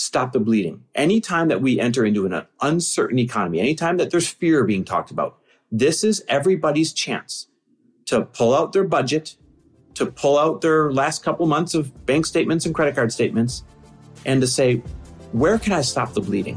stop the bleeding. Anytime that we enter into an uncertain economy, anytime that there's fear being talked about, this is everybody's chance to pull out their budget, to pull out their last couple months of bank statements and credit card statements, and to say, where can I stop the bleeding?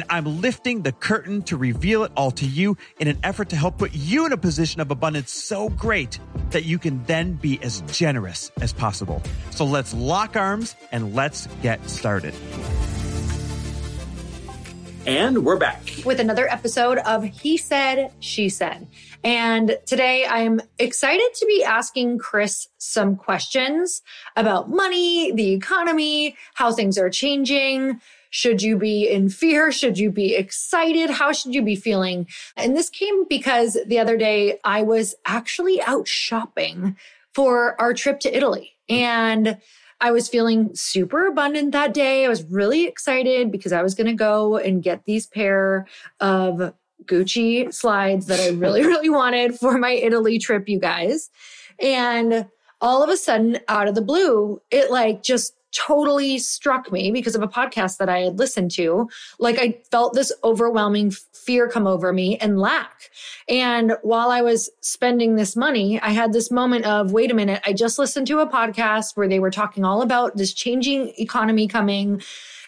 and I'm lifting the curtain to reveal it all to you in an effort to help put you in a position of abundance so great that you can then be as generous as possible. So let's lock arms and let's get started. And we're back with another episode of He Said, She Said. And today I am excited to be asking Chris some questions about money, the economy, how things are changing should you be in fear? Should you be excited? How should you be feeling? And this came because the other day I was actually out shopping for our trip to Italy and I was feeling super abundant that day. I was really excited because I was going to go and get these pair of Gucci slides that I really, really wanted for my Italy trip, you guys. And all of a sudden, out of the blue, it like just totally struck me because of a podcast that I had listened to. Like I felt this overwhelming fear come over me and lack. And while I was spending this money, I had this moment of, wait a minute, I just listened to a podcast where they were talking all about this changing economy coming.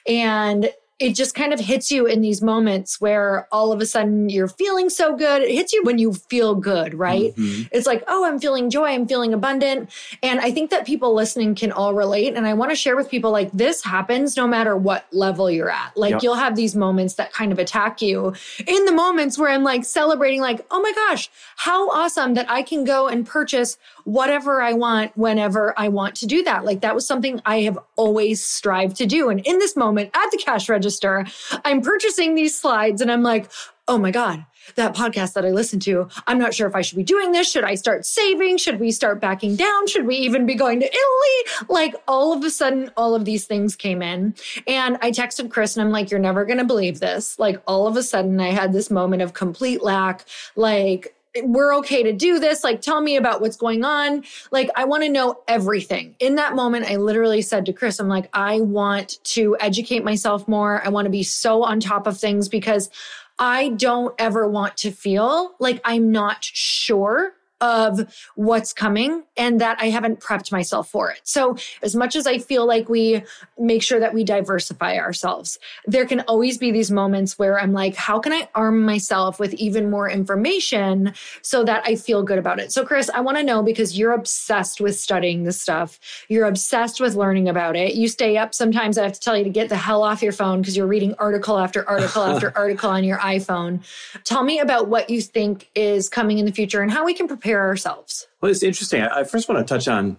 And it just kind of hits you in these moments where all of a sudden you're feeling so good. It hits you when you feel good, right? Mm-hmm. It's like, oh, I'm feeling joy. I'm feeling abundant. And I think that people listening can all relate. And I want to share with people like this happens no matter what level you're at. Like yep. you'll have these moments that kind of attack you in the moments where I'm like celebrating, like, oh my gosh, how awesome that I can go and purchase whatever I want whenever I want to do that. Like that was something I have always strived to do. And in this moment at the cash register, I'm purchasing these slides and I'm like, oh my God, that podcast that I listened to, I'm not sure if I should be doing this. Should I start saving? Should we start backing down? Should we even be going to Italy? Like all of a sudden, all of these things came in. And I texted Chris and I'm like, you're never going to believe this. Like all of a sudden, I had this moment of complete lack. Like, we're okay to do this. Like, tell me about what's going on. Like, I want to know everything. In that moment, I literally said to Chris, I'm like, I want to educate myself more. I want to be so on top of things because I don't ever want to feel like I'm not sure of what's coming and that I haven't prepped myself for it. So, as much as I feel like we make sure that we diversify ourselves, there can always be these moments where I'm like, how can I arm myself with even more information so that I feel good about it? So, Chris, I want to know because you're obsessed with studying this stuff, you're obsessed with learning about it. You stay up. Sometimes I have to tell you to get the hell off your phone because you're reading article after article after article on your iPhone. Tell me about what you think is coming in the future and how we can prepare prepare ourselves. Well, it's interesting. I first want to touch on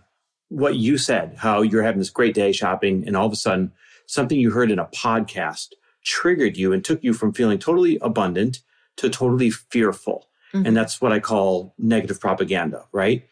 what you said, how you're having this great day shopping, and all of a sudden, something you heard in a podcast triggered you and took you from feeling totally abundant to totally fearful. Mm-hmm. And that's what I call negative propaganda, right?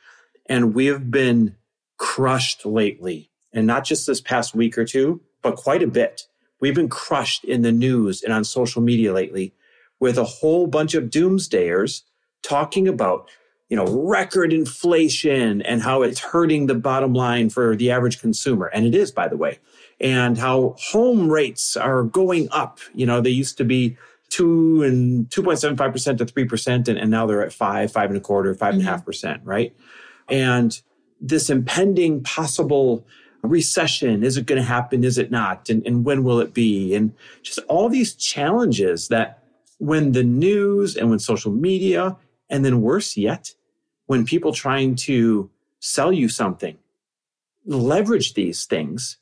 And we've been crushed lately, and not just this past week or two, but quite a bit. We've been crushed in the news and on social media lately with a whole bunch of doomsdayers talking about you know, record inflation and how it's hurting the bottom line for the average consumer. And it is, by the way. And how home rates are going up. You know, they used to be two and 2.75% to 3%, and, and now they're at five, five and a quarter, five and a half mm-hmm. percent, right? And this impending possible recession, is it going to happen? Is it not? And, and when will it be? And just all these challenges that when the news and when social media, and then worse yet, when people trying to sell you something leverage these things,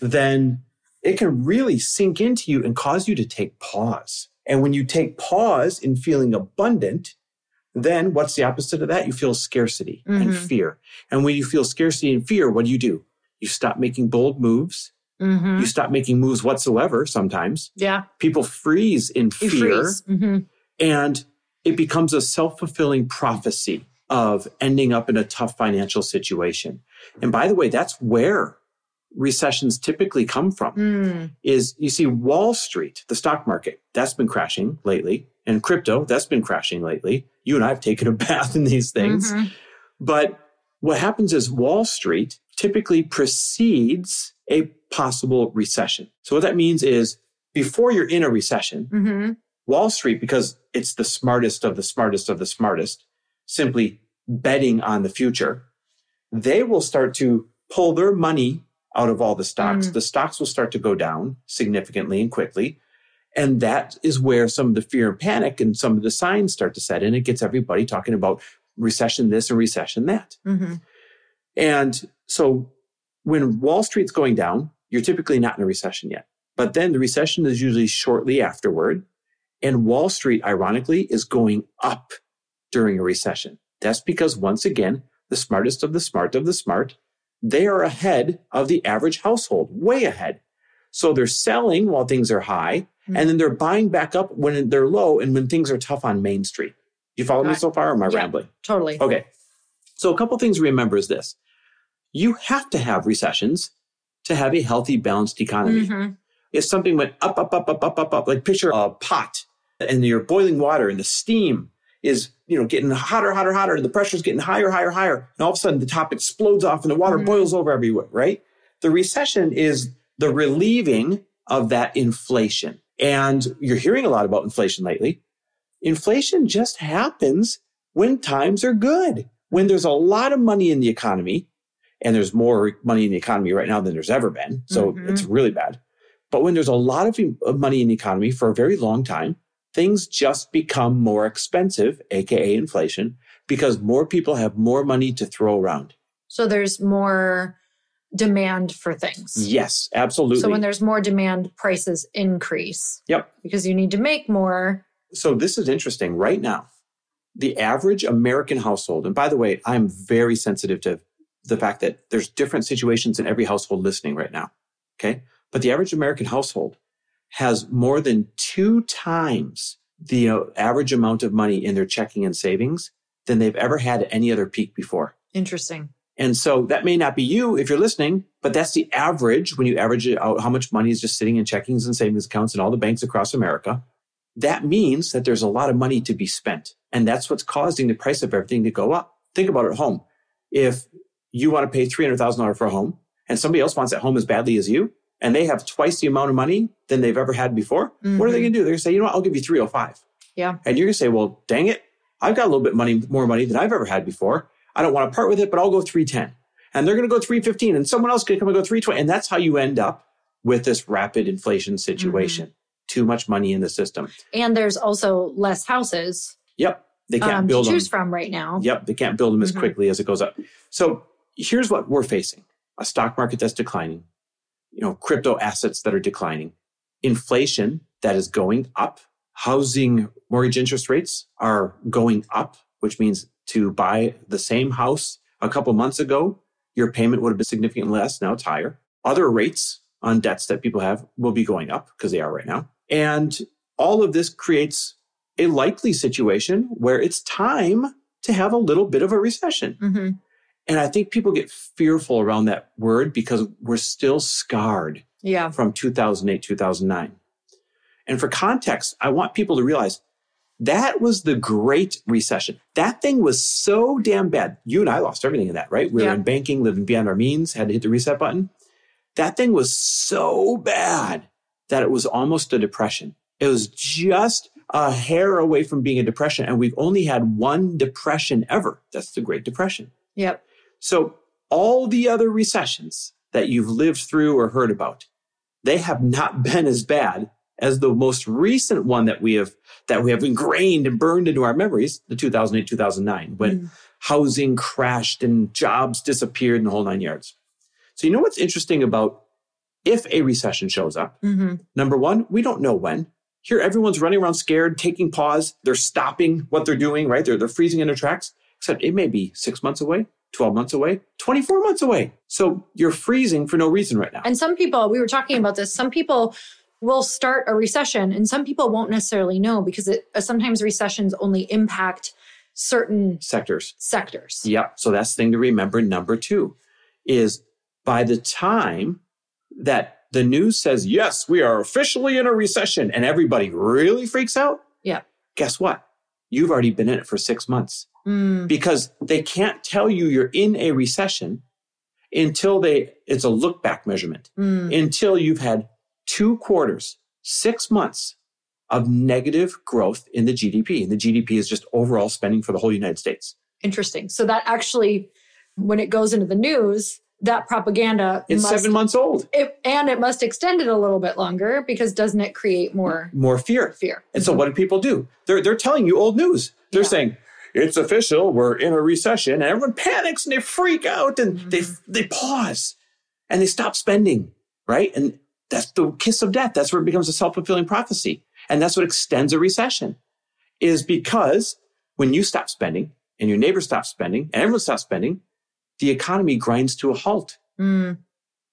then it can really sink into you and cause you to take pause. And when you take pause in feeling abundant, Then what's the opposite of that? You feel scarcity and Mhm. fear. And when you feel scarcity and fear, what do you do? You stop making bold moves. hmm You stop making moves whatsoever sometimes. Yeah. People freeze in fear freeze. hmm and it becomes a self-fulfilling prophecy of ending up in a tough financial situation. And by the way, that's where recessions typically come from Mm. is you see Wall Street, the stock market, that's been crashing lately, and crypto, that's been crashing lately. You and I have taken a bath in these things. Mhm. But what happens is Wall Street typically precedes a possible recession. So what that means is before you're in a recession, Mhm. Wall Street, because it's the smartest of the smartest of the smartest, simply betting on the future, they will start to pull their money out of all the stocks. Mm. The stocks will start to go down significantly and quickly. And that is where some of the fear and panic and some of the signs start to set in. It gets everybody talking about recession this and recession that. Mhm. And so when Wall Street's going down, you're typically not in a recession yet. But then the recession is usually shortly afterward. And Wall Street, ironically, is going up during a recession. That's because, once again, the smartest of the smart of the smart, they are ahead of the average household, way ahead. So they're selling while things are high, and then they're buying back up when they're low and when things are tough on Main Street. You follow me so far? Or am I Yeah. rambling? Totally. Okay. So a couple things to remember is this. You have to have recessions to have a healthy, balanced economy. Mhm. If something went up, up, up, up, up, up, up, like picture a pot and you're boiling water and the steam is, you know, getting hotter, hotter, hotter, and the pressure's getting higher, higher, higher. And all of a sudden the top explodes off and the water Mhm. boils over everywhere, right? The recession is the relieving of that inflation. And you're hearing a lot about inflation lately. Inflation just happens when times are good. When there's a lot of money in the economy, and there's more money in the economy right now than there's ever been. So Mhm. it's really bad. But when there's a lot of money in the economy for a very long time, things just become more expensive, AKA inflation, because more people have more money to throw around. So there's more demand for things. Yes, absolutely. So when there's more demand, prices increase yep. because you need to make more. So this is interesting. Right now, the average American household, and by the way, I'm very sensitive to the fact that there's different situations in every household listening right now. Okay. But the average American household has more than two times the uh, average amount of money in their checking and savings than they've ever had at any other peak before. Interesting. And so that may not be you if you're listening, but that's the average when you average it out how much money is just sitting in checkings and savings accounts in all the banks across America. That means that there's a lot of money to be spent. And that's what's causing the price of everything to go up. Think about it at home. If you want to pay $300,000 for a home and somebody else wants that home as badly as you, and they have twice the amount of money than they've ever had before, what are they Mhm. going to do? They're going to say, you know what, I'll give you 305. Yeah. And you're going to say, well, dang it, I've got a little bit money, more money than I've ever had before. I don't want to part with it, but I'll go 310. And they're going to go 315 and someone else can come and go 320. And that's how you end up with this rapid inflation situation. Too much money in the system. And there's also less houses Yep. They can't um, to build them. from right now. Yep. They can't build them as Mhm. quickly as it goes up. So here's what we're facing. A stock market that's declining, you know, crypto assets that are declining, inflation that is going up, housing mortgage interest rates are going up, which means to buy the same house a couple months ago, your payment would have been significantly less. Now it's higher. Other rates on debts that people have will be going up because they are right now. And all of this creates a likely situation where it's time to have a little bit of a recession. hmm And I think people get fearful around that word because we're still scarred Yeah. from 2008, 2009. And for context, I want people to realize that was the great recession. That thing was so damn bad. You and I lost everything in that, right? We were Yeah. in banking, living beyond our means, had to hit the reset button. That thing was so bad that it was almost a depression. It was just a hair away from being a depression. And we've only had one depression ever. That's the Great Depression. Yep. So all the other recessions that you've lived through or heard about, they have not been as bad as the most recent one that we have that we have ingrained and burned into our memories, the 2008, 2009, when Mm. housing crashed and jobs disappeared in the whole nine yards. So you know what's interesting about if a recession shows up? hmm Number one, we don't know when. Here, everyone's running around scared, taking pause. They're stopping what they're doing, right? They're, they're freezing in their tracks, except it may be six months away, 12 months away, 24 months away. So you're freezing for no reason right now. And some people, we were talking about this, some people will start a recession and some people won't necessarily know because it, uh, sometimes recessions only impact certain sectors. sectors. Yep. So that's the thing to remember. Number two is by the time that the news says, yes, we are officially in a recession and everybody really freaks out. Yeah. Guess what? You've already been in it for six months Mm, because they can't tell you you're in a recession until they, it's a look back measurement, mm, until you've had two quarters, six months of negative growth in the GDP. And the GDP is just overall spending for the whole United States. interesting. So that actually, when it goes into the news, that propaganda It's must, seven months old. it, and it must extend it a little bit longer because doesn't it create more More fear. fear? And so what do people do? They're they're telling you old news. They're Yeah. saying it's official. We're in a recession, and everyone panics and they freak out and Mm-hmm. they they pause and they stop spending. Right, and that's the kiss of death. That's where it becomes a self fulfilling prophecy, and that's what extends a recession. Is because when you stop spending and your neighbor stops spending and everyone stops spending, the economy grinds to a halt. Mm,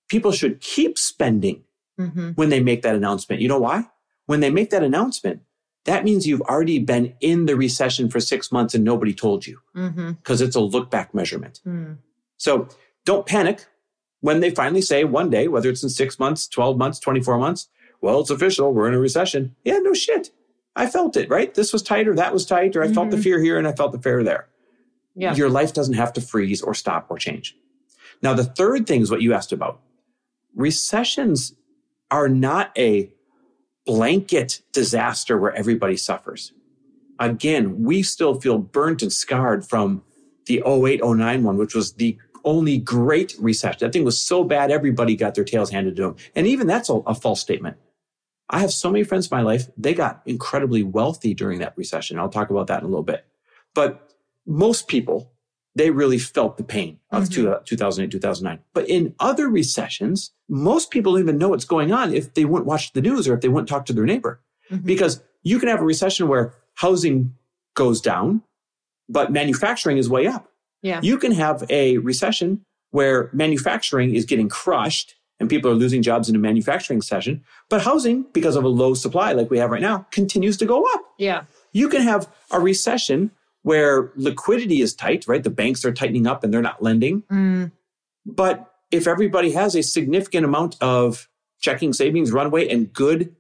People should keep spending mhm. when they make that announcement. You know why? When they make that announcement, that means you've already been in the recession for six months and nobody told you Mm-hmm. because it's a look back measurement. Mm. So don't panic when they finally say one day, whether it's in six months, 12 months, 24 months, well, it's official. We're in a recession. Yeah, no shit. I felt it, right? This was tight or that was tight, or I felt the Mhm. fear here and I felt the fear there. Yeah. Your life doesn't have to freeze or stop or change. Now, the third thing is what you asked about. Recessions are not a blanket disaster where everybody suffers. Again, we still feel burnt and scarred from the 08 09 one, which was the only great recession. That thing was so bad, everybody got their tails handed to them. And even that's a, a false statement. I have so many friends in my life, they got incredibly wealthy during that recession. I'll talk about that in a little bit. But most people, they really felt the pain of Mhm. two- 2008, 2009. But in other recessions, most people don't even know what's going on if they wouldn't watch the news or if they wouldn't talk to their neighbor. Mhm. Because you can have a recession where housing goes down, but manufacturing is way up. Yeah. You can have a recession where manufacturing is getting crushed and people are losing jobs in a manufacturing session, but housing, because of a low supply like we have right now, continues to go up. Yeah. You can have a recession where liquidity is tight, right? The banks are tightening up and they're not lending. Mm, But if everybody has a significant amount of checking savings runway and good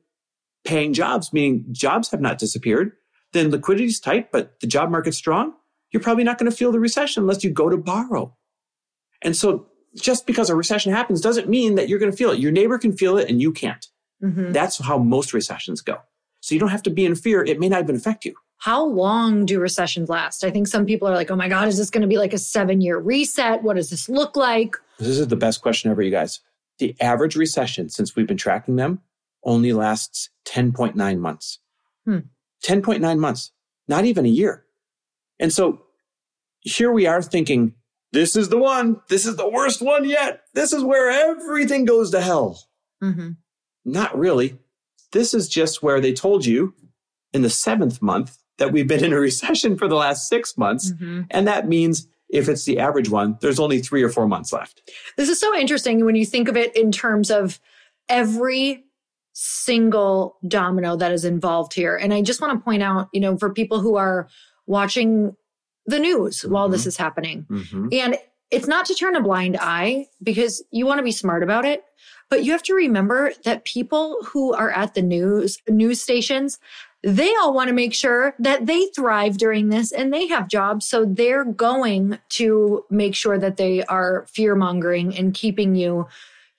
paying jobs, meaning jobs have not disappeared, then liquidity is tight, but the job market's strong, you're probably not going to feel the recession unless you go to borrow. And so just because a recession happens doesn't mean that you're going to feel it. Your neighbor can feel it and you can't. mhm. That's how most recessions go. So you don't have to be in fear. It may not even affect you. How long do recessions last? I think some people are like, oh my God, is this going to be like a seven year reset? What does this look like? This is the best question ever, you guys. The average recession since we've been tracking them only lasts 10.9 months. Hmm. 10.9 months, not even a year. And so here we are thinking, this is the one. This is the worst one yet. This is where everything goes to hell. Mm-hmm. Not really. This is just where they told you in the seventh month that we've been in a recession for the last six months. Mm-hmm. And that means if it's the average one, there's only three or four months left. This is so interesting when you think of it in terms of every single domino that is involved here. And I just want to point out, you know, for people who are watching the news while this is happening, Mm-hmm. and it's not to turn a blind eye because you want to be smart about it, but you have to remember that people who are at the news news stations, they all want to make sure that they thrive during this and they have jobs. So they're going to make sure that they are fear mongering and keeping you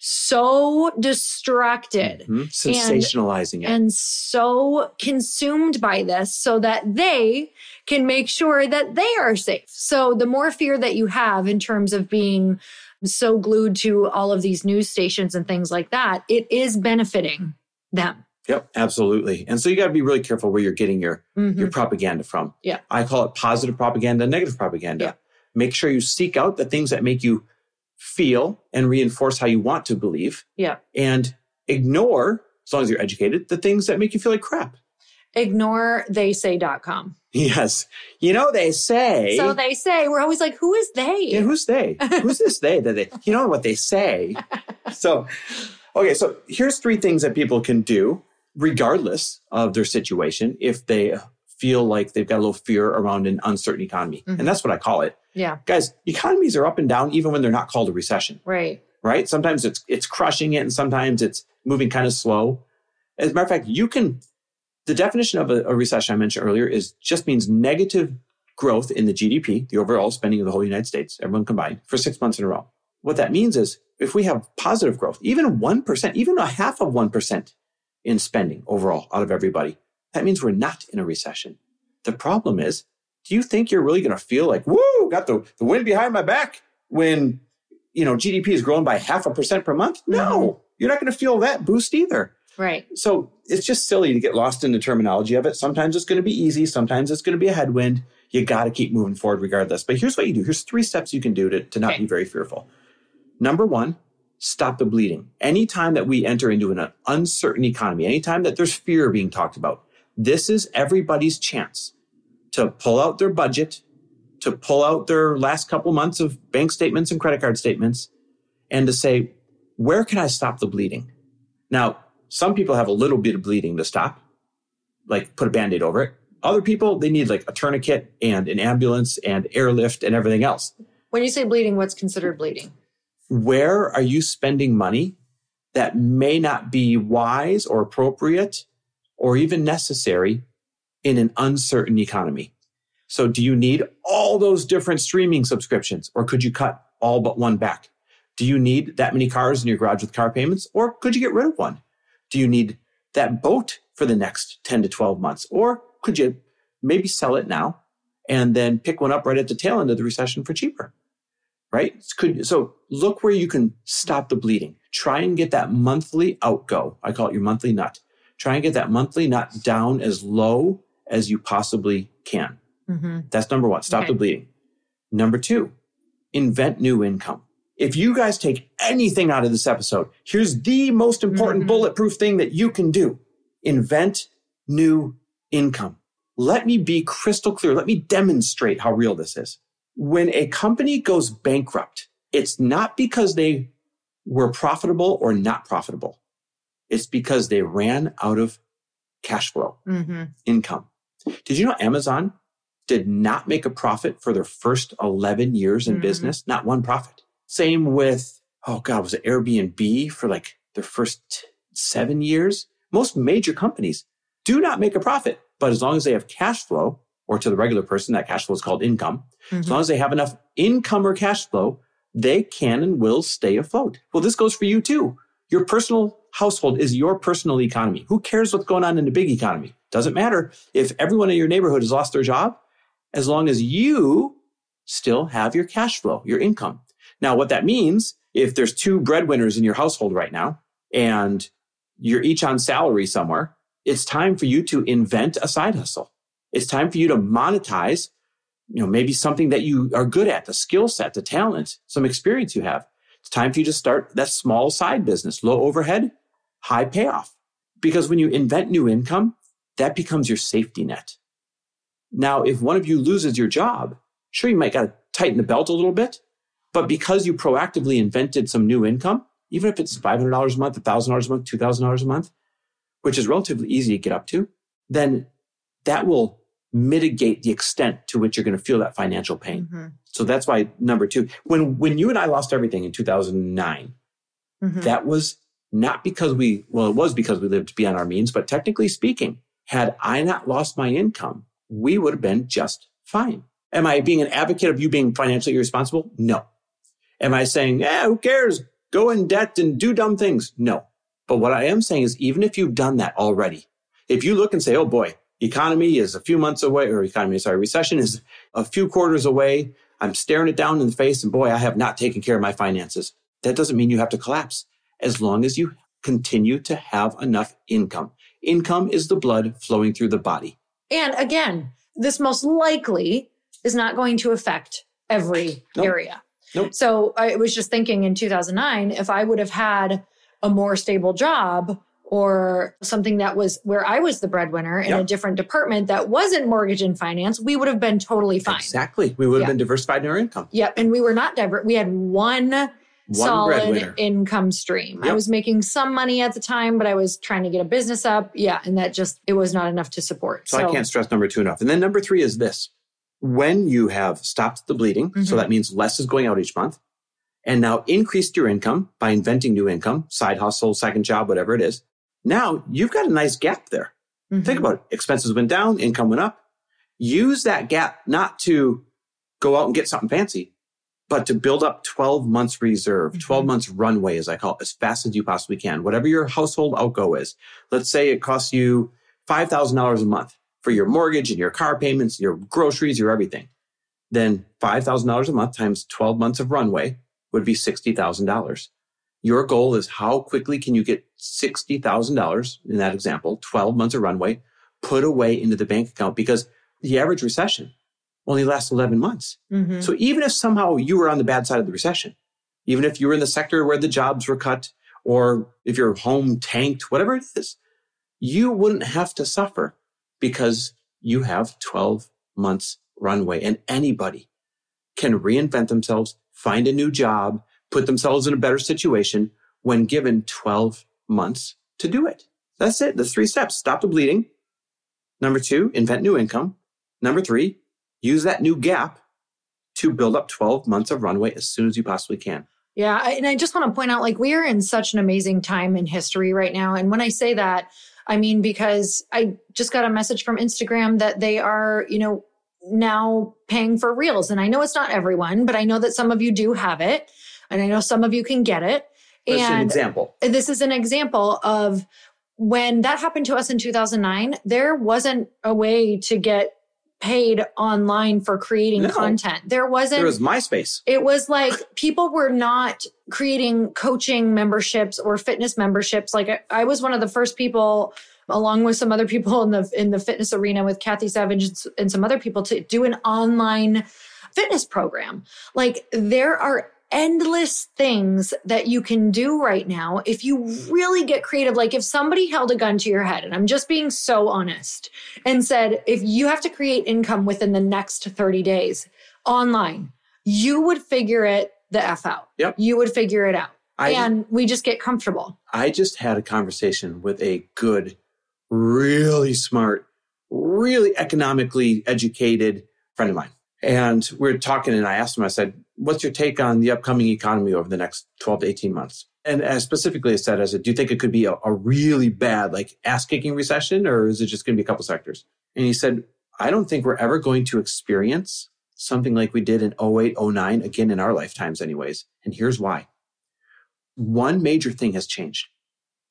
so distracted Mhm. Sensationalizing it. and so consumed by this so that they can make sure that they are safe. So the more fear that you have in terms of being so glued to all of these news stations and things like that, it is benefiting them. Yep, absolutely. And so you got to be really careful where you're getting your Mhm. your propaganda from. Yeah. I call it positive propaganda, negative propaganda. Yeah. Make sure you seek out the things that make you feel and reinforce how you want to believe Yeah. and ignore as long as you're educated, the things that make you feel like crap. Ignore theysay.com. Yes. You know, they say. So they say, we're always like, who is they? Yeah, who's they? who's this they that they, you know what they say? so, okay. So here's three things that people can do regardless of their situation if they feel like they've got a little fear around an uncertain economy. Mhm. And that's what I call it. yeah. Guys, economies are up and down even when they're not called a recession, Right. right? Sometimes it's it's crushing it and sometimes it's moving kind of slow. As a matter of fact, you can the definition of a, a recession I mentioned earlier is just means negative growth in the GDP, the overall spending of the whole United States, everyone combined, for six months in a row. What that means is if we have positive growth, even 1%, even a half of 1% in spending overall out of everybody, that means we're not in a recession. The problem is, do you think you're really going to feel like, woo, got the, the wind behind my back when, you know, GDP is growing by half a percent per month? No, mm-hmm. you're not going to feel that boost either. Right. So it's just silly to get lost in the terminology of it. Sometimes it's going to be easy. Sometimes it's going to be a headwind. You got to keep moving forward regardless. But here's what you do. Here's three steps you can do to, to not Okay. be very fearful. Number one, stop the bleeding. Anytime that we enter into an uncertain economy, anytime that there's fear being talked about, this is everybody's chance to pull out their budget, to pull out their last couple months of bank statements and credit card statements, and to say, where can I stop the bleeding? Now, some people have a little bit of bleeding to stop, like put a band aid over it. Other people, they need like a tourniquet and an ambulance and airlift and everything else. When you say bleeding, what's considered bleeding? Where are you spending money that may not be wise or appropriate or even necessary in an uncertain economy? So, do you need all those different streaming subscriptions or could you cut all but one back? Do you need that many cars in your garage with car payments or could you get rid of one? Do you need that boat for the next 10 to 12 months or could you maybe sell it now and then pick one up right at the tail end of the recession for cheaper? Right? Could, so look where you can stop the bleeding. Try and get that monthly outgo. I call it your monthly nut. Try and get that monthly nut down as low as you possibly can. Mm-hmm. That's number one. Stop Okay. the bleeding. Number two, invent new income. If you guys take anything out of this episode, here's the most important Mhm. bulletproof thing that you can do. Invent new income. Let me be crystal clear. Let me demonstrate how real this is. When a company goes bankrupt, it's not because they were profitable or not profitable. It's because they ran out of cash flow Mm-hmm. income. Did you know Amazon did not make a profit for their first 11 years in Mhm. business? Not one profit. Same with, oh God, was it Airbnb for like their first seven years? Most major companies do not make a profit, but as long as they have cash flow, or to the regular person, that cash flow is called income. As mm-hmm. long as they have enough income or cash flow, they can and will stay afloat. Well, this goes for you too. Your personal household is your personal economy. Who cares what's going on in the big economy? Doesn't matter if everyone in your neighborhood has lost their job, as long as you still have your cash flow, your income. Now, what that means, if there's two breadwinners in your household right now and you're each on salary somewhere, it's time for you to invent a side hustle. It's time for you to monetize you know, maybe something that you are good at, the skill set, the talent, some experience you have. It's time for you to start that small side business, low overhead, high payoff. Because when you invent new income, that becomes your safety net. Now, if one of you loses your job, sure, you might got to tighten the belt a little bit, but because you proactively invented some new income, even if it's $500 a month, $1,000 a month, $2,000 a month, which is relatively easy to get up to, then that will mitigate the extent to which you're going to feel that financial pain. Mm-hmm. So that's why number two, when when you and I lost everything in 2009, Mm-hmm. that was not because we well, it was because we lived beyond our means, but technically speaking, had I not lost my income, we would have been just fine. Am I being an advocate of you being financially irresponsible? No. Am I saying, eh, who cares? Go in debt and do dumb things? No. But what I am saying is, even if you've done that already, if you look and say, oh boy, economy is a few months away, or economy, sorry, recession is a few quarters away. I'm staring it down in the face, and boy, I have not taken care of my finances. That doesn't mean you have to collapse as long as you continue to have enough income. Income is the blood flowing through the body. And again, this most likely is not going to affect every Nope. area. Nope. So I was just thinking in 2009, if I would have had a more stable job or something that was where I was the breadwinner in Yep. a different department that wasn't mortgage and finance, we would have been totally fine. Exactly. We would have been diversified in our income. Yep. And we were not diver. We had one, One solid income stream. I was making some money at the time, but I was trying to get a business up. Yeah. And that just, it was not enough to support. So, I can't stress number two enough. And then number three is this. When you have stopped the bleeding, so Mhm. that means less is going out each month, and now increased your income by inventing new income, side hustle, second job, whatever it is. Now you've got a nice gap there. Mhm. Think about it. Expenses went down, income went up. Use that gap not to go out and get something fancy, but to build up 12 months reserve, Mhm. 12 months runway, as I call it, as fast as you possibly can. Whatever your household outgo is. Let's say it costs you $5,000 a month for your mortgage and your car payments, your groceries, your everything. Then $5,000 a month times 12 months of runway would be $60,000. Your goal is how quickly can you get $60,000 in that example, 12 months of runway, put away into the bank account because the average recession only lasts 11 months. Mhm. So even if somehow you were on the bad side of the recession, even if you were in the sector where the jobs were cut, or if your home tanked, whatever it is, you wouldn't have to suffer because you have 12 months runway and anybody can reinvent themselves, find a new job, put themselves in a better situation when given 12 months to do it. That's it. There's three steps. Stop the bleeding. Number two, invent new income. Number three, use that new gap to build up 12 months of runway as soon as you possibly can. Yeah. And I just want to point out like, we are in such an amazing time in history right now. And when I say that, I mean, because I just got a message from Instagram that they are, you know, now paying for reels. And I know it's not everyone, but I know that some of you do have it. And I know some of you can get it. That's an and example. this is an example of when that happened to us in 2009, there wasn't a way to get paid online for creating No. content. There wasn't There was MySpace. it was like people were not creating coaching memberships or fitness memberships. Like I, I was one of the first people, along with some other people in the in the fitness arena with Kathy Savage and some other people, to do an online fitness program. Like there are endless things that you can do right now if you really get creative. Like if somebody held a gun to your head, and I'm just being so honest, and said, if you have to create income within the next 30 days online, you would figure it the F out. Yep. You would figure it out. I, and we just get comfortable. I just had a conversation with a good, really smart, really economically educated friend of mine. And we are talking, and I asked him, I said, What's your take on the upcoming economy over the next 12 to 18 months? And as specifically I said, I said, Do you think it could be a, a really bad, like ass kicking recession, or is it just going to be a couple sectors? And he said, I don't think we're ever going to experience something like we did in 08, 09, again in our lifetimes, anyways. And here's why. One major thing has changed.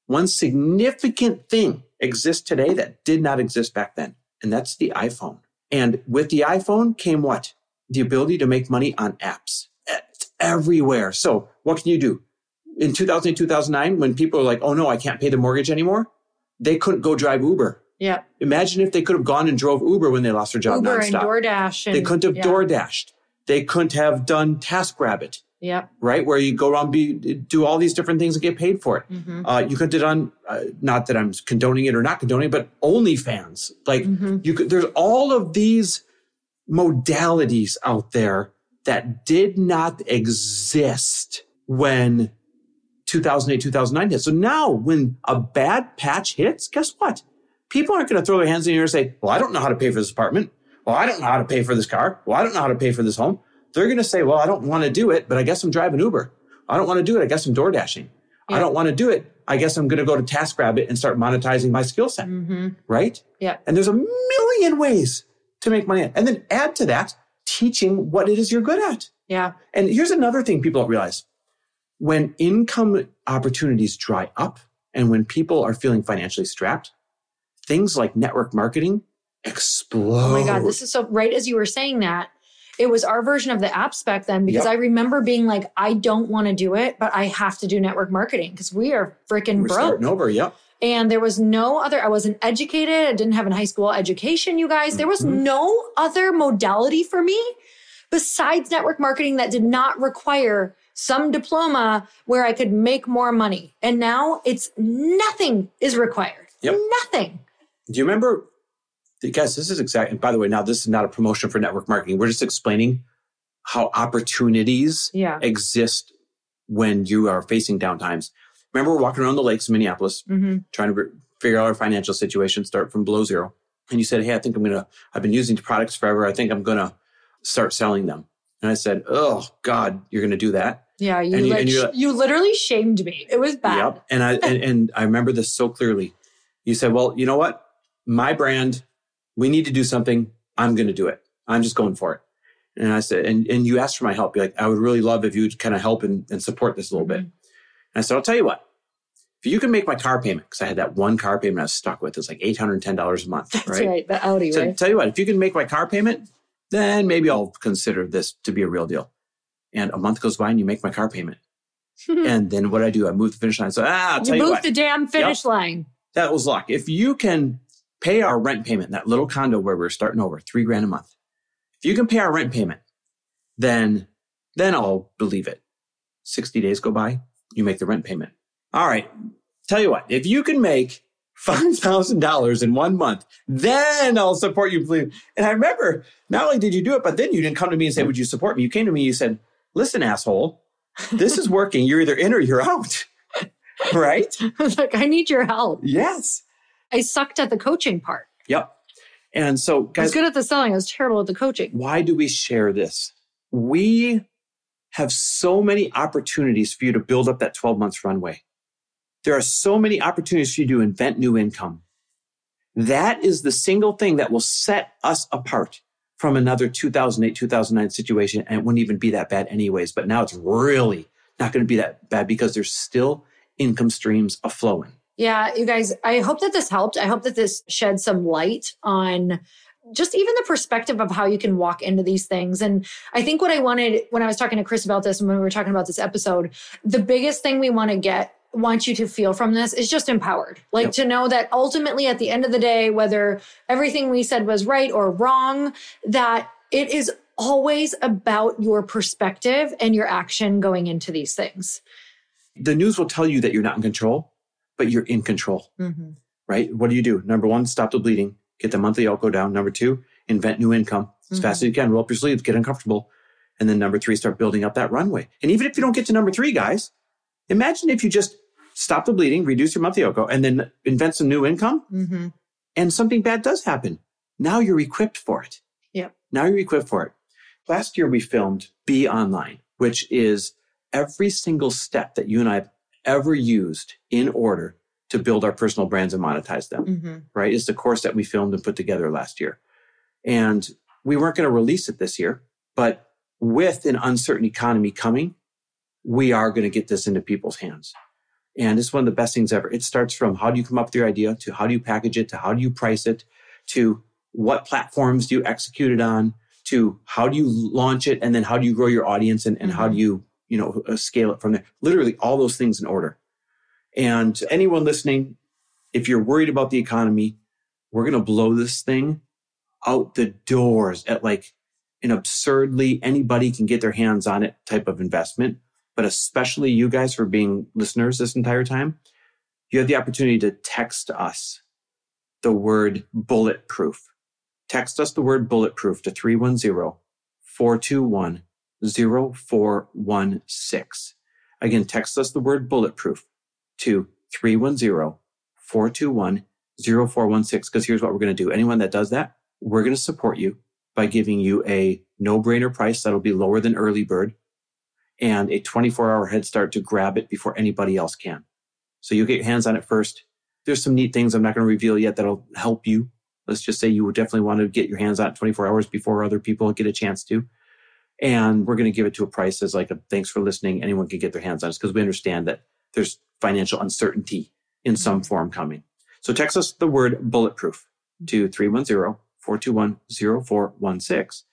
One significant thing exists today that did not exist back then, and that's the iPhone. And with the iPhone came what? The ability to make money on apps. It's everywhere. So what can you do? In 2008, 2009, when people are like, oh no, I can't pay the mortgage anymore, they couldn't go drive Uber. Yeah. Imagine if they could have gone and drove Uber when they lost their job Uber and. DoorDash. And, they couldn't have yeah. door dashed. They couldn't have done TaskRabbit, Yep. right? Where you go around, be, do all these different things and get paid for it. Mhm. Uh, you could have done, uh, not that I'm condoning it or not condoning it, but OnlyFans. Like Mhm. you could, there's all of these modalities out there that did not exist when 2008, 2009 hit. So now when a bad patch hits, guess what? People aren't going to throw their hands in the air and say, well, I don't know how to pay for this apartment. Well, I don't know how to pay for this car. Well, I don't know how to pay for this home. They're going to say, well, I don't want to do it, but I guess I'm driving Uber. I don't want to do it. I guess I'm door dashing. I don't want to do it. I guess I'm going to go to TaskRabbit and start monetizing my skill set, Mhm. right? Yeah. And there's a million ways to make money. And then add to that teaching what it is you're good at. Yeah. And here's another thing people don't realize. When income opportunities dry up and when people are feeling financially strapped, things like network marketing explode. Oh my God. This is so right as you were saying that. It was our version of the apps back then because Yep. I remember being like, I don't want to do it, but I have to do network marketing because we are freaking We're broke. starting over. Yep. And there was no other, I wasn't educated. I didn't have a high school education, you guys. There was Mhm. no other modality for me besides network marketing that did not require some diploma where I could make more money. And now it's nothing is required. Yep. Nothing. Do you remember? Guys, this is exactly, by the way, now this is not a promotion for network marketing. We're just explaining how opportunities Yeah. exist when you are facing downtimes. Remember, we're walking around the lakes in Minneapolis, Mm-hmm. trying to figure out our financial situation, start from below zero. And you said, Hey, I think I'm going to, I've been using the products forever. I think I'm going to start selling them. And I said, Oh God, you're going to do that. Yeah. You, And you- like, and sh- you literally shamed me. It was bad. Yep. And I, and, and I remember this so clearly. You said, Well, you know what? My brand, we need to do something. I'm going to do it. I'm just going for it. And I said, and, and you asked for my help. You're like, I would really love if you would kind of help and, and support this a little bit. And I said, I'll tell you what, if you can make my car payment, because I had that one car payment I was stuck with, it's like $810 a month. That's right. right. The Audi, So right? tell you what, if you can make my car payment, then maybe I'll consider this to be a real deal. And a month goes by and you make my car payment. and then what I do, I move the finish line. So ah, I'll you tell you moved what, the damn finish line. that was luck. If you can pay our rent payment, that little condo where we're starting over, three grand a month. If you can pay our rent payment, then then I'll believe it. 60 days go by, you make the rent payment. All right. Tell you what, if you can make $5,000 in one month, then I'll support you. Believe. And I remember not only did you do it, but then you didn't come to me and say, would you support me? You came to me, you said, listen, asshole, this is working. You're either in or you're out. right? I was like, I need your help. Yes. I sucked at the coaching part. Yep. And so, I was good at the selling. I was terrible at the coaching. why do we share this? We have so many opportunities for you to build up that 12 months runway. There are so many opportunities for you to invent new income. That is the single thing that will set us apart from another 2008, 2009 situation. And it wouldn't even be that bad anyways. But now it's really not going to be that bad because there's still income streams a flowing. Yeah, you guys, I hope that this helped. I hope that this shed some light on just even the perspective of how you can walk into these things. And I think what I wanted when I was talking to Chris about this and when we were talking about this episode, the biggest thing we want to get want you to feel from this is just empowered. Like Yep. to know that ultimately at the end of the day, whether everything we said was right or wrong, that it is always about your perspective and your action going into these things. The news will tell you that you're not in control, but you're in control. Mm-hmm. right? What do you do? Number one, stop the bleeding, get the monthly outgo down. Number two, invent new income as fast as you can, roll up your sleeves, get uncomfortable. And then number three, start building up that runway. And even if you don't get to number three, guys, imagine if you just stop the bleeding, reduce your monthly outgo, and then invent some new income Mm-hmm. and something bad does happen. Now you're equipped for it. Yep. Now you're equipped for it. Last year we filmed Be Online, which is every single step that you and I have ever used in order to build our personal brands and monetize them Mm-hmm. right? It's the course that we filmed and put together last year. And we weren't going to release it this year, but with an uncertain economy coming, we are going to get this into people's hands. And it's one of the best things ever. It starts from how do you come up with your idea to how do you package it to how do you price it to what platforms do you execute it on to how do you launch it and then how do you grow your audience and, and how do you, you know, uh, scale it from there? Literally all those things in order. And anyone listening, if you're worried about the economy, we're going to blow this thing out the doors at like an absurdly anybody can get their hands on it type of investment. But especially you guys for being listeners this entire time, you have the opportunity to text us the word bulletproof. Text us the word bulletproof to 310 421 0416. Again, text us the word bulletproof to 310 421 0416. Because here's what we're going to do. Anyone that does that, we're going to support you by giving you a no brainer price that'll be lower than early bird and a 24 hour head start to grab it before anybody else can. So you'll get your hands on it first. There's some neat things I'm not going to reveal yet that'll help you. Let's just say you would definitely want to get your hands on it 24 hours before other people get a chance to. And we're going to give it to a price as like a thanks for listening. Anyone can get their hands on it because we understand that there's financial uncertainty in some mm-hmm. form coming. So text us the word bulletproof to 310-421-0416.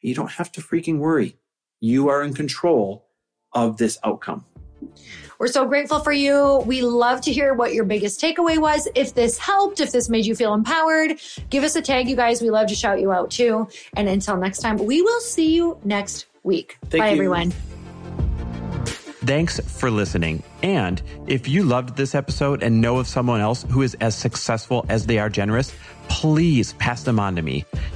You don't have to freaking worry. You are in control of this outcome. We're so grateful for you. We love to hear what your biggest takeaway was. If this helped, if this made you feel empowered, give us a tag, you guys. We love to shout you out too. And until next time, we will see you next week. Thank Bye, you. everyone. Thanks for listening. And if you loved this episode and know of someone else who is as successful as they are generous, please pass them on to me.